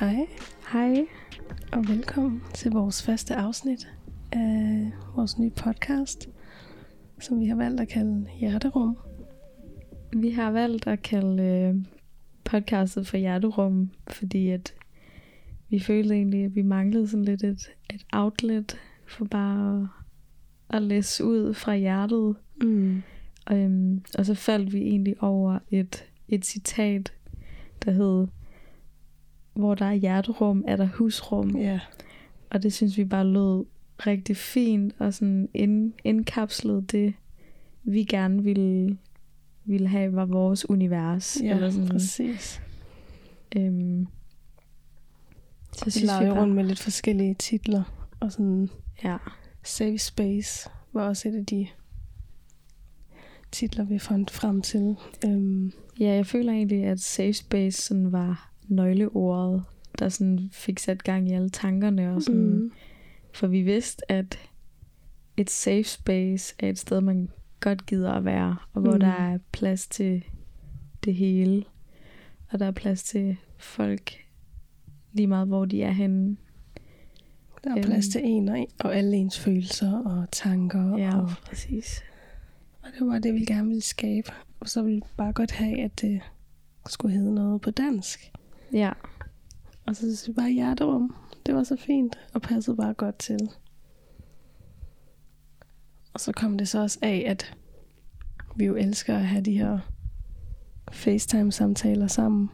Hej, Hej. og velkommen til vores første afsnit af vores nye podcast, som vi har valgt at kalde Hjerterum. Vi har valgt at kalde øh, podcastet for Hjerterum, fordi at vi følte egentlig, at vi manglede sådan lidt et, et outlet for bare at, at læse ud fra hjertet. Mm. Og, øhm, og så faldt vi egentlig over et, et citat, der hed, hvor der er hjerterum, er der husrum. Ja, Og det synes vi bare lød rigtig fint, og sådan ind, indkapslet det, vi gerne ville, ville have, var vores univers. ja eller sådan, præcis. øhm, så Vi synes vi bare, rundt med lidt forskellige titler, og sådan ja, Safe Space var også et af de titler, vi fandt frem til. Um, ja, jeg føler egentlig, at safe space sådan var nøgleordet, der sådan fik sat gang i alle tankerne. Og sådan, mm. For vi vidste, at et safe space er et sted, man godt gider at være, og hvor Mm. der er plads til det hele. Og der er plads til folk lige meget, hvor de er henne. Der er Øhm. plads til en og, og alle ens følelser og tanker. Ja, Og, præcis. og det var det, vi gerne ville skabe. Og så ville vi bare godt have, at det skulle hedde noget på dansk. Ja, Og så synes vi bare hjerterum. Det var så fint og passede bare godt til. Og så kom det så også af, at vi jo elsker at have de her FaceTime-samtaler sammen.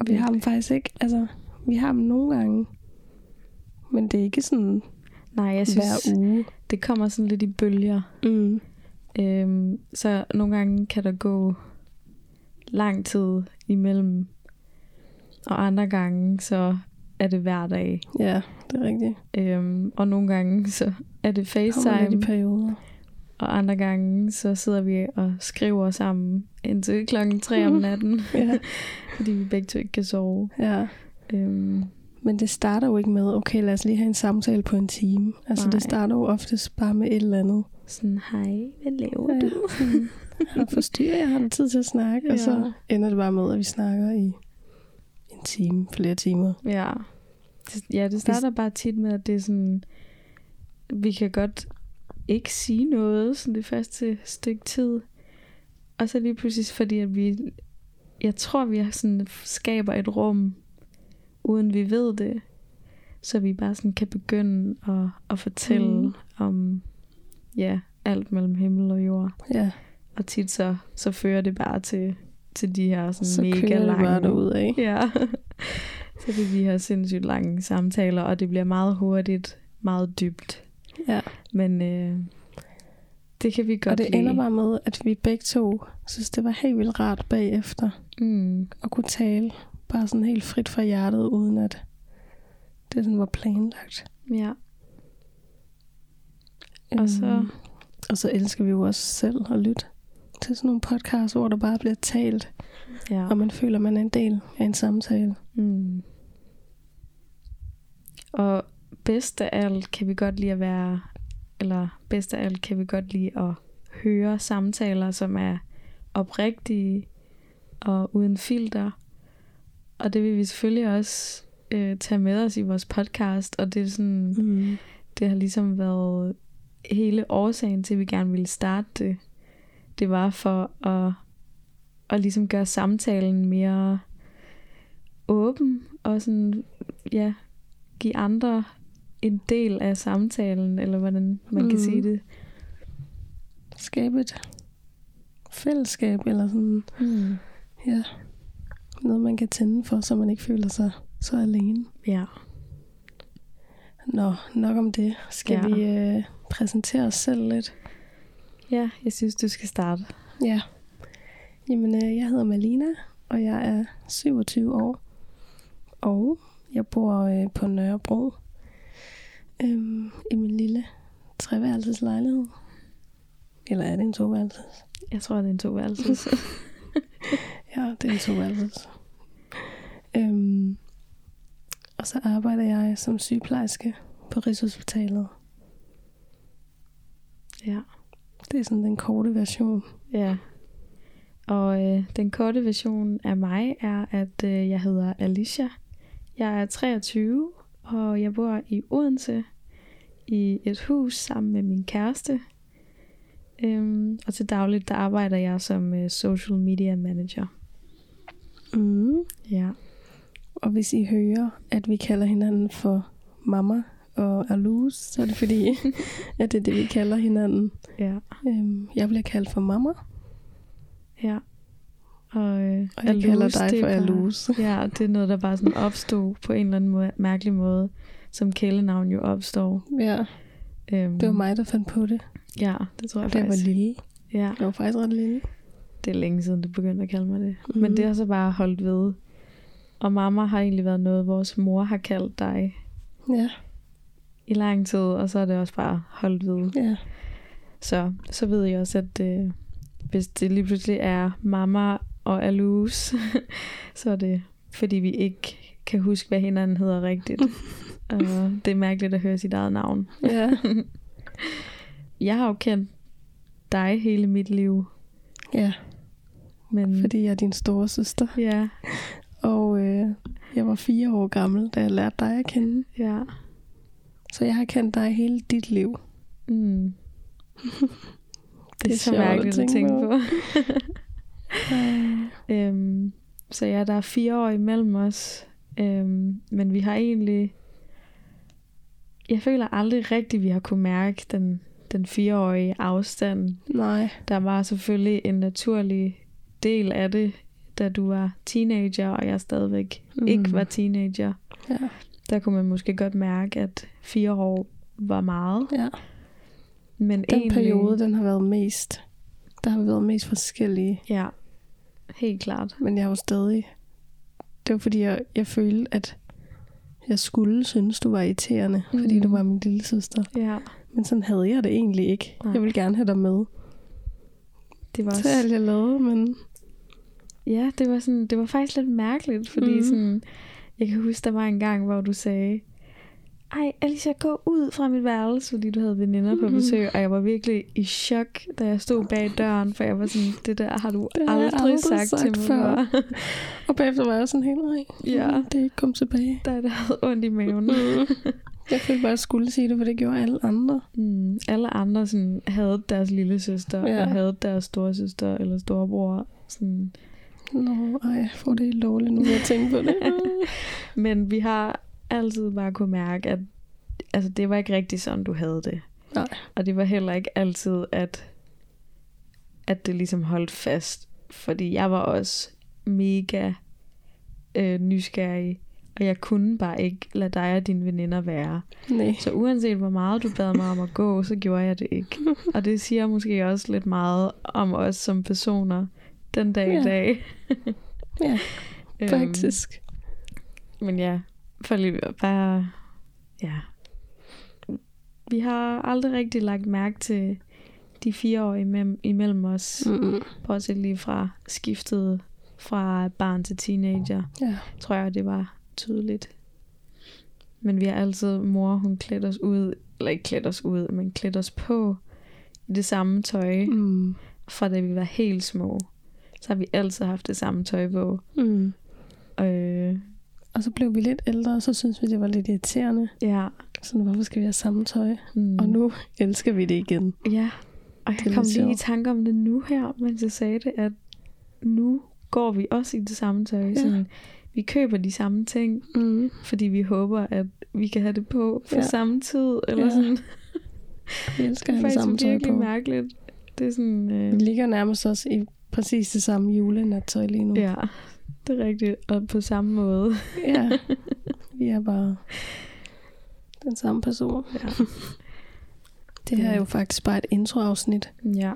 Og vi har dem faktisk ikke, altså, vi har dem nogle gange. Men det er ikke sådan nej, jeg synes, hver uge. det kommer sådan lidt i bølger. Mm. Øhm, så nogle gange kan der gå lang tid imellem, og andre gange så er det hver dag. Ja, det er rigtigt. Øhm, og nogle gange så er det FaceTime, perioder. og andre gange så sidder vi og skriver sammen indtil klokken 3 om natten, Ja, fordi vi begge to ikke kan sove. ja. Øhm, Men det starter jo ikke med, okay, lad os lige have en samtale på en time. Altså, Nej. det starter jo oftest bare med et eller andet. sådan, hej, hvad laver Ja, du? sådan, forstyrret, jeg har du tid til at snakke, og så Ja. ender det bare med, at vi snakker i time, flere timer. Ja. Ja, det starter bare tit med, at det er sådan, vi kan godt ikke sige noget sådan det første stykke tid. Og så lige pludselig, fordi at vi, jeg tror, vi har sådan, skaber et rum, uden vi ved det. Så vi bare sådan kan begynde at, at fortælle mm. om, ja, alt mellem himmel og jord. Ja, Og tit så, så fører det bare til, til de her sådan så mega lange bare derud af. Ja. Så det de her sindssygt lange samtaler, og det bliver meget hurtigt, meget dybt. Ja. Men øh, det kan vi godt Og det lide. ender bare med, at vi begge to synes, det var helt vildt rart bagefter Mm, at kunne tale bare sådan helt frit fra hjertet, uden at det sådan var planlagt. ja. Og så- Øhm, og så elsker vi jo også selv at lytte til sådan nogle podcasts, hvor der bare bliver talt, ja. og man føler, man er en del af en samtale. Mm. Og bedst af alt kan vi godt lide at være, eller bedst af alt kan vi godt lide at høre samtaler, som er oprigtige og uden filter. Og det vil vi selvfølgelig også øh, tage med os i vores podcast, og det er sådan, Mm. det har ligesom været hele årsagen til, at vi gerne ville starte det. Det var for at, at ligesom gøre samtalen mere åben, og sådan, ja, give andre en del af samtalen, eller hvordan man mm. kan sige det. Skabe et fællesskab, eller sådan, Mm. ja, noget man kan tænde for, så man ikke føler sig så alene. Ja. Nå, nok om det. Skal Ja. vi øh, præsentere os selv lidt? Ja, jeg synes, du skal starte. Ja. Jamen, øh, jeg hedder Malina, og jeg er 27 år. Og jeg bor øh, på Nørrebro. Øhm, I min lille treværelseslejlighed. Eller er det en toværelses? Jeg tror, det er en toværelses. Ja, det er en toværelses. øhm, og så arbejder jeg som sygeplejerske på Rigshospitalet. ja. Det er sådan den korte version. Ja. Og øh, den korte version af mig er, at øh, jeg hedder Alicia. Jeg er 23, og jeg bor i Odense i et hus sammen med min kæreste. Øhm, og til dagligt der arbejder jeg som øh, social media manager. Mm. Ja. Og hvis I hører, at vi kalder hinanden for mamma og Alus, så er det fordi, at det er det, vi kalder hinanden. Ja. Øhm, jeg bliver kaldt for mamma, Ja. Og, øh, og jeg kalder dig det er for Alus. Ja, det er noget, der bare sådan opstod på en eller anden måde, mærkelig måde, som kælenavn jo opstår. Ja, Øhm, det var mig, der fandt på det. Ja, det tror jeg Da jeg var faktisk. lille. Ja, Jeg var faktisk ret lille. det er længe siden, du begyndte at kalde mig det. Mhm. Men det har så bare holdt ved. Og mamma har egentlig været noget, vores mor har kaldt dig Ja, i lang tid, og så er det også bare holdt ved. ja. Så, så ved jeg også, at øh, hvis det lige pludselig er mamma og Alus, så er det, fordi vi ikke kan huske, hvad hinanden hedder rigtigt. og det er mærkeligt at høre sit eget navn. Ja, Jeg har jo kendt dig hele mit liv, ja. men fordi jeg er din store søster. ja, Og øh, jeg var fire år gammel, da jeg lærte dig at kende. ja. Så jeg har kendt dig hele dit liv. Mm. Det, er er så mærkeligt at tænke tænke på. på. øhm, så ja, der er fire år imellem os. Øhm, men vi har egentlig... Jeg føler aldrig rigtigt, vi har kunne mærke den, den fireårige afstand. Nej, Der var selvfølgelig en naturlig del af det, da du var teenager, og jeg stadigvæk mm. ikke var teenager. Ja, Der kunne man måske godt mærke, at fire år var meget. ja. Men Den egentlig, periode, den har været mest... Der har været mest forskellige. Ja, helt klart. Men jeg jo stadig... Det var fordi, jeg, jeg følte, at jeg skulle synes, du var irriterende, mm. fordi Mhm. du var min lille søster. Ja, Men sådan havde jeg det egentlig ikke. Nej. Jeg ville gerne have dig med det var også... alt, jeg lavede, men... Ja, det var, sådan, det var faktisk lidt mærkeligt, fordi Mhm. mm. sådan, jeg kan huske, der var en gang, hvor du sagde, ej, Alicia, gå ud fra mit værelse, fordi du havde veninder på Mhm. besøg, og jeg var virkelig i chok, da jeg stod bag døren, for jeg var sådan, det der har du Det har jeg aldrig, aldrig sagt, sagt til mig før." Og bagefter var jeg sådan helt, nej, Ja. det er ikke kommet tilbage. da jeg havde ondt i maven. Mm. Jeg følte bare, at jeg skulle sige det, for det gjorde alle andre. Mm, alle andre sådan, havde deres lille søster, ja. og havde deres storesøster eller storebror. Sådan. Nå, ej, jeg får det helt dårligt nu, jeg tænker på det. Men vi har altid bare kunne mærke, at altså, det var ikke rigtig sådan, du havde det. Nej. Og det var heller ikke altid, at, at det ligesom holdt fast. Fordi jeg var også mega øh, nysgerrig, og jeg kunne bare ikke lade dig og dine veninder være. Nej. Så uanset hvor meget du bad mig om at gå, så gjorde jeg det ikke. Og det siger måske også lidt meget om os som personer den dag Ja. i dag. Ja, Øhm, faktisk. men ja, for lige bare... Ja. Vi har aldrig rigtig lagt mærke til de fire år imellem, imellem os. Mm. Mm-mm. Bortset lige fra skiftet fra barn til teenager. Ja. Tror jeg, det var tydeligt. Men vi har altid, mor hun klædt os ud, eller ikke klædt os ud, men klædt os på i det samme tøj. Mm. fra da vi var helt små. Så har vi altid haft det samme tøj på. Mm. Øh, Og så blev vi lidt ældre, og så synes vi, det var lidt irriterende. ja. Sådan, hvorfor skal vi have samme tøj? Mm. Og nu elsker vi det igen. Ja, og Det er jeg kom lidt lige i tanke om det nu her, mens jeg sagde det, at nu går vi også i det samme tøj. Ja. Sådan, vi køber de samme ting, Mm. fordi vi håber, at vi kan have det på for Ja. samme tid. Eller Ja. sådan. Vi elsker Det er det samme faktisk tøj på. mærkeligt. Det er sådan... Vi Øh, ligger nærmest også i præcis det samme julenattøj lige nu. ja, det er rigtigt. Og på samme måde. ja. Vi er bare den samme person. Ja. Det her er jo faktisk bare et introafsnit, ja.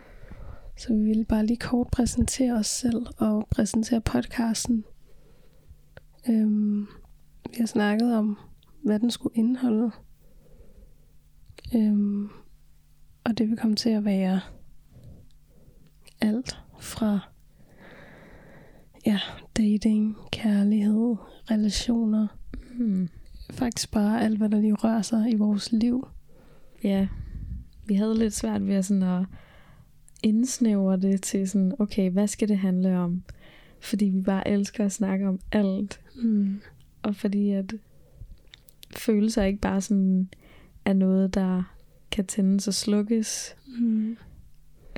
så vi ville bare lige kort præsentere os selv og præsentere podcasten. Øhm, vi har snakket om, hvad den skulle indeholde. Øhm, og det vil komme til at være alt fra ja, dating, kærlighed, relationer, Hmm. faktisk bare alt, hvad der lige rører sig i vores liv. Ja, vi havde lidt svært ved at, sådan at indsnævre det til sådan, okay, hvad skal det handle om? Fordi vi bare elsker at snakke om alt. Mm. Og fordi at følelser ikke bare sådan er noget, der kan tændes og slukkes. Mm.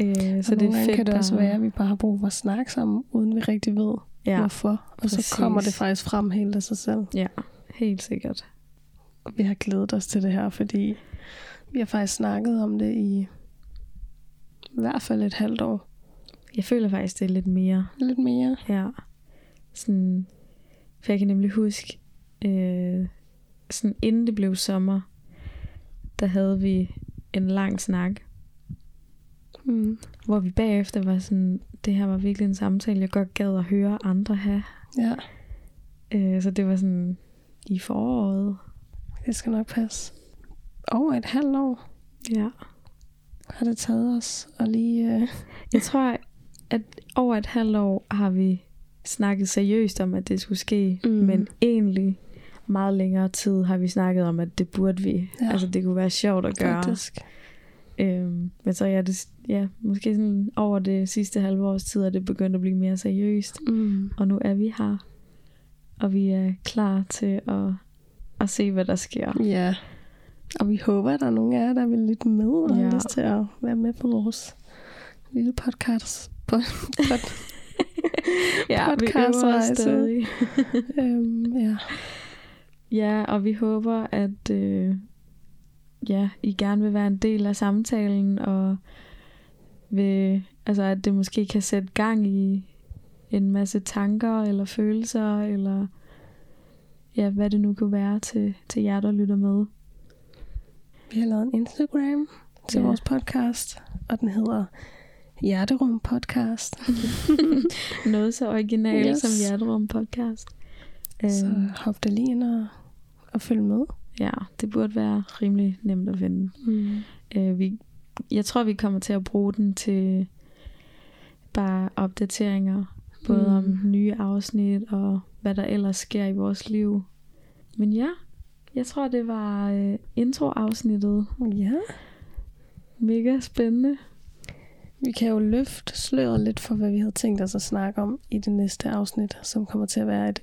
Øh, Så så det er fedt kan det også være, at vi bare har brug for at snakke sammen, uden vi rigtig ved, ja. Hvorfor. Og så præcis. kommer det faktisk frem helt af sig selv. ja, helt sikkert. Og vi har glædet os til det her, fordi vi har faktisk snakket om det i i hvert fald et halvt år. Jeg føler faktisk, det er lidt mere. Lidt mere. Ja. Sådan, for jeg kan nemlig huske, øh, sådan inden det blev sommer, der havde vi en lang snak, Mm. hvor vi bagefter var sådan, det her var virkelig en samtale, jeg godt gad at høre andre have. Ja, Øh, så det var sådan i foråret. det skal nok passe. Over et halvt år Ja. har det taget os og lige... Øh, Jeg tror, at over et halvt år har vi snakket seriøst om, at det skulle ske, Mm. men egentlig meget længere tid har vi snakket om, at det burde vi. Ja. Altså, det kunne være sjovt at gøre. faktisk. Øhm, men så ja, det, ja, måske sådan over det sidste halve års tid er det begyndt at blive mere seriøst. Mm. Og nu er vi her, og vi er klar til at, at se, hvad der sker. Ja. Og vi håber, at der er nogen af jer, der vil lytte med og ja. Har lyst til at være med på vores lille podcast. På, pod, Ja, vi øver stadig. øhm, ja. Ja, og vi håber, at øh, ja, I gerne vil være en del af samtalen, og vil, altså, at det måske kan sætte gang i en masse tanker eller følelser, eller ja, hvad det nu kunne være til, til jer, der lytter med. Vi har lavet en Instagram til Ja. vores podcast, og den hedder Hjerterum Podcast. Noget så originalt Yes. som Hjerterum Podcast. Så Øhm, hop det lige ind og, og følg med. Ja, det burde være rimelig nemt at finde. Mm. Øh, vi, jeg tror, vi kommer til at bruge den til bare opdateringer. Både Mm. om nye afsnit og hvad der ellers sker i vores liv. Men ja, jeg tror, det var øh, introafsnittet. Ja. Mega spændende. Vi kan jo løfte sløret lidt for, hvad vi havde tænkt os at snakke om i det næste afsnit, som kommer til at være et,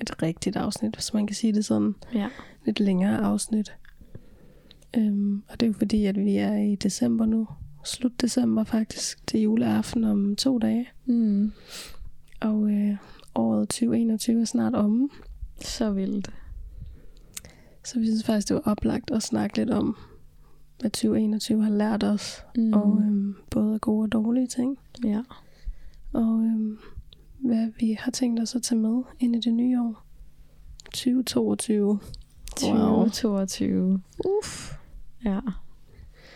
et rigtigt afsnit, hvis man kan sige det sådan. Ja. Lidt længere afsnit. Øhm, og det er jo fordi, at vi er i december nu. Slut december faktisk, til juleaften om to dage. Mm. Og øh, året 2021 er snart omme. Så vildt. Så vi synes faktisk, det var oplagt at snakke lidt om, hvad 2021 har lært os. Mm. Og øhm, både gode og dårlige ting. ja. Og øhm, hvad vi har tænkt os at tage med ind i det nye år. 2022. Wow. 2022. Uff. Ja.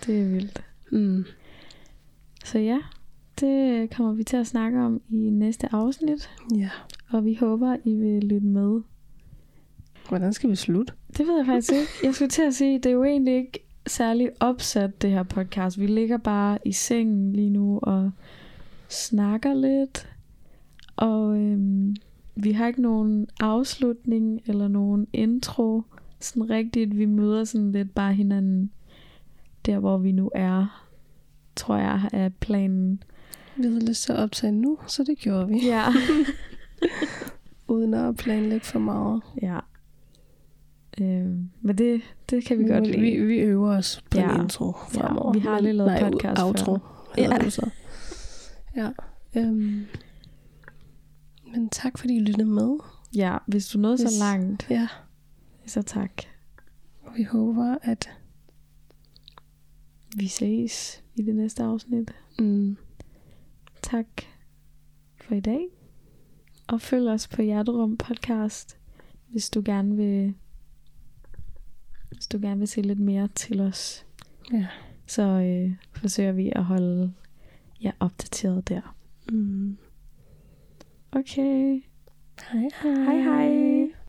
Det er vildt. Mm. Så ja, det kommer vi til at snakke om i næste afsnit. Ja. Og vi håber, I vil lytte med. Hvordan skal vi slutte? Det ved jeg faktisk ikke. Jeg skulle til at sige, det er jo egentlig ikke særlig opsat, det her podcast. Vi ligger bare i sengen lige nu og snakker lidt. Og øhm, vi har ikke nogen afslutning eller nogen intro. Sådan rigtigt, vi møder sådan lidt bare hinanden der, hvor vi nu er. Tror jeg er planen. Vi havde lyst til at optage nu, så det gjorde vi. Ja. Uden at planlægge for meget. ja. Øhm, men det, det kan vi godt lide. Vi, vi øver os på ja. Ja. en intro fremover. vi har aldrig lavet nej, podcast outro, før. Ja. det så. Ja. Øhm. Men tak fordi I lyttede med. Ja, hvis du nåede Hvis- så langt, Ja. Så tak. Og vi håber, at Vi ses i det næste afsnit. mm, Tak for i dag. Og følg os på Hjerterum Podcast, hvis du gerne vil hvis du gerne vil se lidt mere til os. ja. Så øh, forsøger vi at holde jer opdateret der. Mm. Okay. Hej hej. Hej hej.